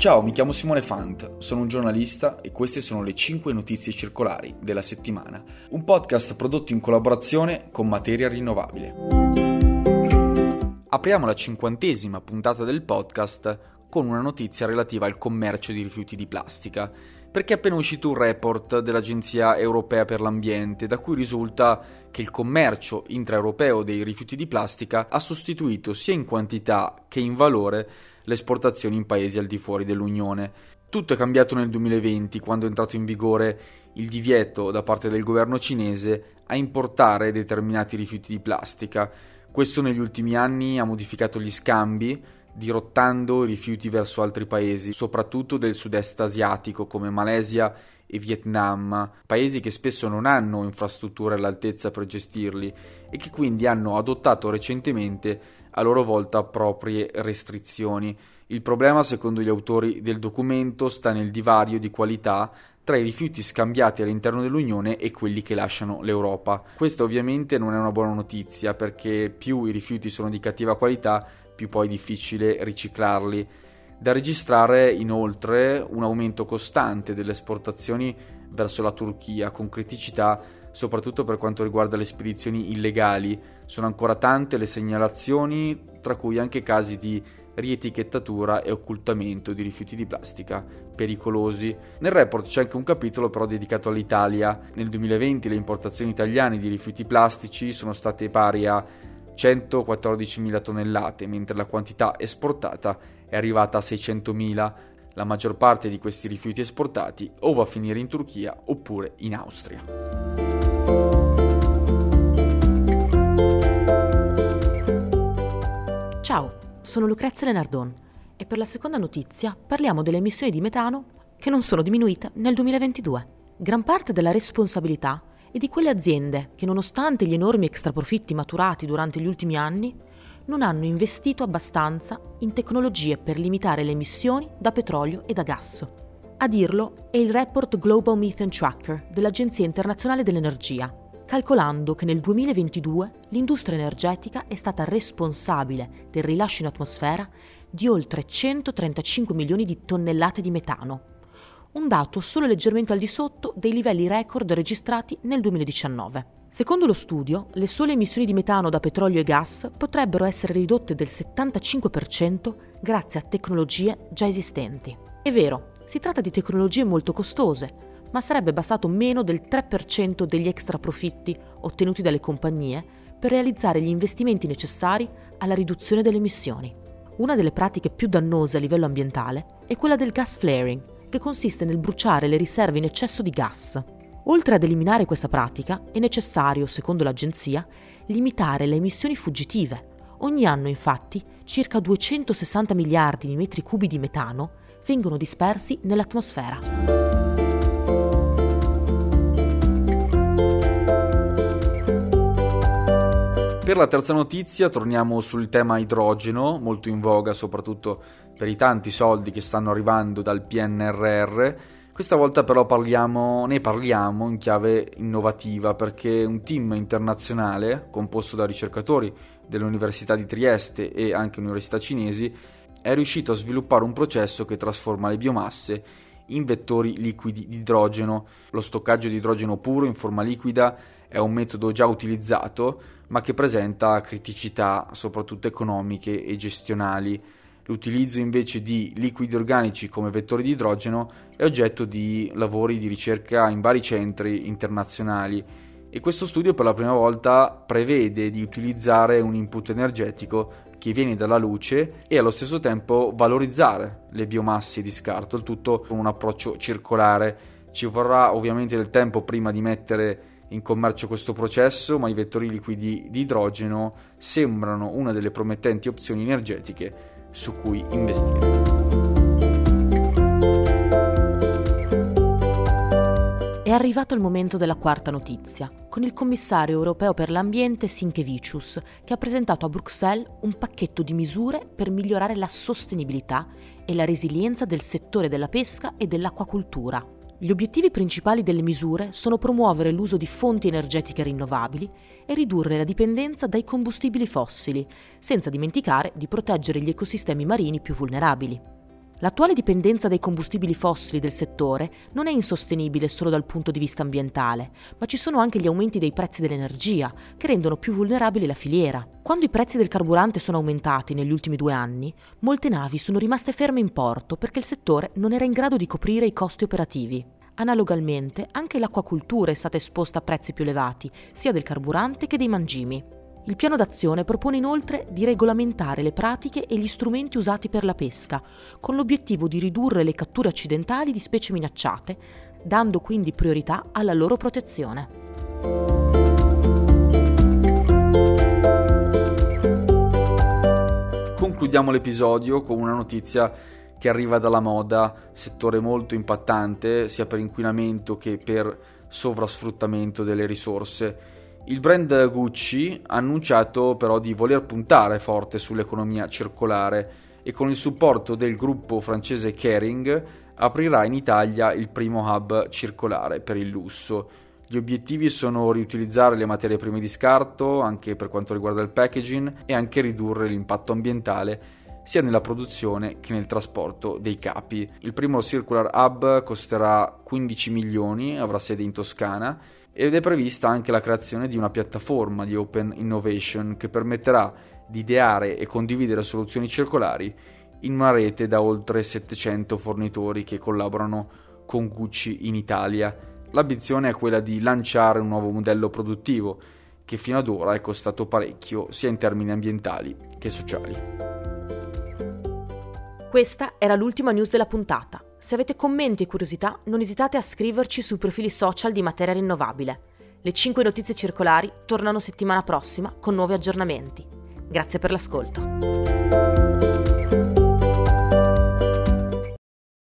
Ciao, mi chiamo Simone Fant, sono un giornalista e queste sono le 5 notizie circolari della settimana, un podcast prodotto in collaborazione con Materia Rinnovabile. Apriamo la cinquantesima puntata del podcast con una notizia relativa al commercio di rifiuti di plastica, perché è appena uscito un report dell'Agenzia Europea per l'Ambiente da cui risulta che il commercio intraeuropeo dei rifiuti di plastica ha sostituito sia in quantità che in valore le esportazioni in paesi al di fuori dell'Unione. Tutto è cambiato nel 2020 quando è entrato in vigore il divieto da parte del governo cinese a importare determinati rifiuti di plastica. Questo negli ultimi anni ha modificato gli scambi, dirottando i rifiuti verso altri paesi, soprattutto del sud-est asiatico come Malesia e Vietnam, paesi che spesso non hanno infrastrutture all'altezza per gestirli e che quindi hanno adottato recentemente a loro volta proprie restrizioni. Il problema, secondo gli autori del documento, sta nel divario di qualità tra i rifiuti scambiati all'interno dell'Unione e quelli che lasciano l'Europa. Questa ovviamente non è una buona notizia perché più i rifiuti sono di cattiva qualità, più poi è difficile riciclarli. Da registrare inoltre un aumento costante delle esportazioni verso la Turchia, con criticità soprattutto per quanto riguarda le spedizioni illegali. Sono ancora tante le segnalazioni, tra cui anche casi di rietichettatura e occultamento di rifiuti di plastica pericolosi. Nel report c'è anche un capitolo però dedicato all'Italia. Nel 2020 le importazioni italiane di rifiuti plastici sono state pari a 114.000 tonnellate, mentre la quantità esportata è arrivata a 600.000. La maggior parte di questi rifiuti esportati o va a finire in Turchia oppure in Austria. Ciao, sono Lucrezia Lenardon e per la seconda notizia parliamo delle emissioni di metano che non sono diminuite nel 2022. Gran parte della responsabilità è di quelle aziende che, nonostante gli enormi extraprofitti maturati durante gli ultimi anni, non hanno investito abbastanza in tecnologie per limitare le emissioni da petrolio e da gas. A dirlo è il report Global Methane Tracker dell'Agenzia internazionale dell'energia, calcolando che nel 2022 l'industria energetica è stata responsabile del rilascio in atmosfera di oltre 135 milioni di tonnellate di metano, un dato solo leggermente al di sotto dei livelli record registrati nel 2019. Secondo lo studio, le sole emissioni di metano da petrolio e gas potrebbero essere ridotte del 75% grazie a tecnologie già esistenti. È vero, si tratta di tecnologie molto costose, ma sarebbe bastato meno del 3% degli extra profitti ottenuti dalle compagnie per realizzare gli investimenti necessari alla riduzione delle emissioni. Una delle pratiche più dannose a livello ambientale è quella del gas flaring, che consiste nel bruciare le riserve in eccesso di gas. Oltre ad eliminare questa pratica, è necessario, secondo l'agenzia, limitare le emissioni fuggitive. Ogni anno, infatti, circa 260 miliardi di metri cubi di metano vengono dispersi nell'atmosfera. Per la terza notizia torniamo sul tema idrogeno, molto in voga soprattutto per i tanti soldi che stanno arrivando dal PNRR questa volta però parliamo, ne parliamo in chiave innovativa perché un team internazionale composto da ricercatori dell'Università di Trieste e anche università cinesi è riuscito a sviluppare un processo che trasforma le biomasse in vettori liquidi di idrogeno. Lo stoccaggio di idrogeno puro in forma liquida è un metodo già utilizzato ma che presenta criticità soprattutto economiche e gestionali. L'utilizzo invece di liquidi organici come vettori di idrogeno è oggetto di lavori di ricerca in vari centri internazionali e questo studio per la prima volta prevede di utilizzare un input energetico che viene dalla luce e allo stesso tempo valorizzare le biomasse di scarto, il tutto con un approccio circolare. Ci vorrà ovviamente del tempo prima di mettere in commercio questo processo, ma i vettori liquidi di idrogeno sembrano una delle promettenti opzioni energetiche su cui investire. È arrivato il momento della quarta notizia, con il commissario europeo per l'ambiente Sinkevicius, che ha presentato a Bruxelles un pacchetto di misure per migliorare la sostenibilità e la resilienza del settore della pesca e dell'acquacultura. Gli obiettivi principali delle misure sono promuovere l'uso di fonti energetiche rinnovabili e ridurre la dipendenza dai combustibili fossili, senza dimenticare di proteggere gli ecosistemi marini più vulnerabili. L'attuale dipendenza dai combustibili fossili del settore non è insostenibile solo dal punto di vista ambientale, ma ci sono anche gli aumenti dei prezzi dell'energia, che rendono più vulnerabile la filiera. Quando i prezzi del carburante sono aumentati negli ultimi due anni, molte navi sono rimaste ferme in porto perché il settore non era in grado di coprire i costi operativi. Analogamente, anche l'acquacultura è stata esposta a prezzi più elevati, sia del carburante che dei mangimi. Il piano d'azione propone inoltre di regolamentare le pratiche e gli strumenti usati per la pesca, con l'obiettivo di ridurre le catture accidentali di specie minacciate, dando quindi priorità alla loro protezione. Concludiamo l'episodio con una notizia che arriva dalla moda, settore molto impattante sia per inquinamento che per sovrasfruttamento delle risorse il brand Gucci ha annunciato però di voler puntare forte sull'economia circolare e con il supporto del gruppo francese Kering aprirà in Italia il primo hub circolare per il lusso. Gli obiettivi sono riutilizzare le materie prime di scarto, anche per quanto riguarda il packaging, e anche ridurre l'impatto ambientale sia nella produzione che nel trasporto dei capi. Il primo Circular Hub costerà 15 milioni, avrà sede in Toscana ed è prevista anche la creazione di una piattaforma di Open Innovation che permetterà di ideare e condividere soluzioni circolari in una rete da oltre 700 fornitori che collaborano con Gucci in Italia. L'ambizione è quella di lanciare un nuovo modello produttivo che fino ad ora è costato parecchio sia in termini ambientali che sociali. Questa era l'ultima news della puntata. Se avete commenti e curiosità, non esitate a scriverci sui profili social di Materia Rinnovabile. Le 5 notizie circolari tornano settimana prossima con nuovi aggiornamenti. Grazie per l'ascolto.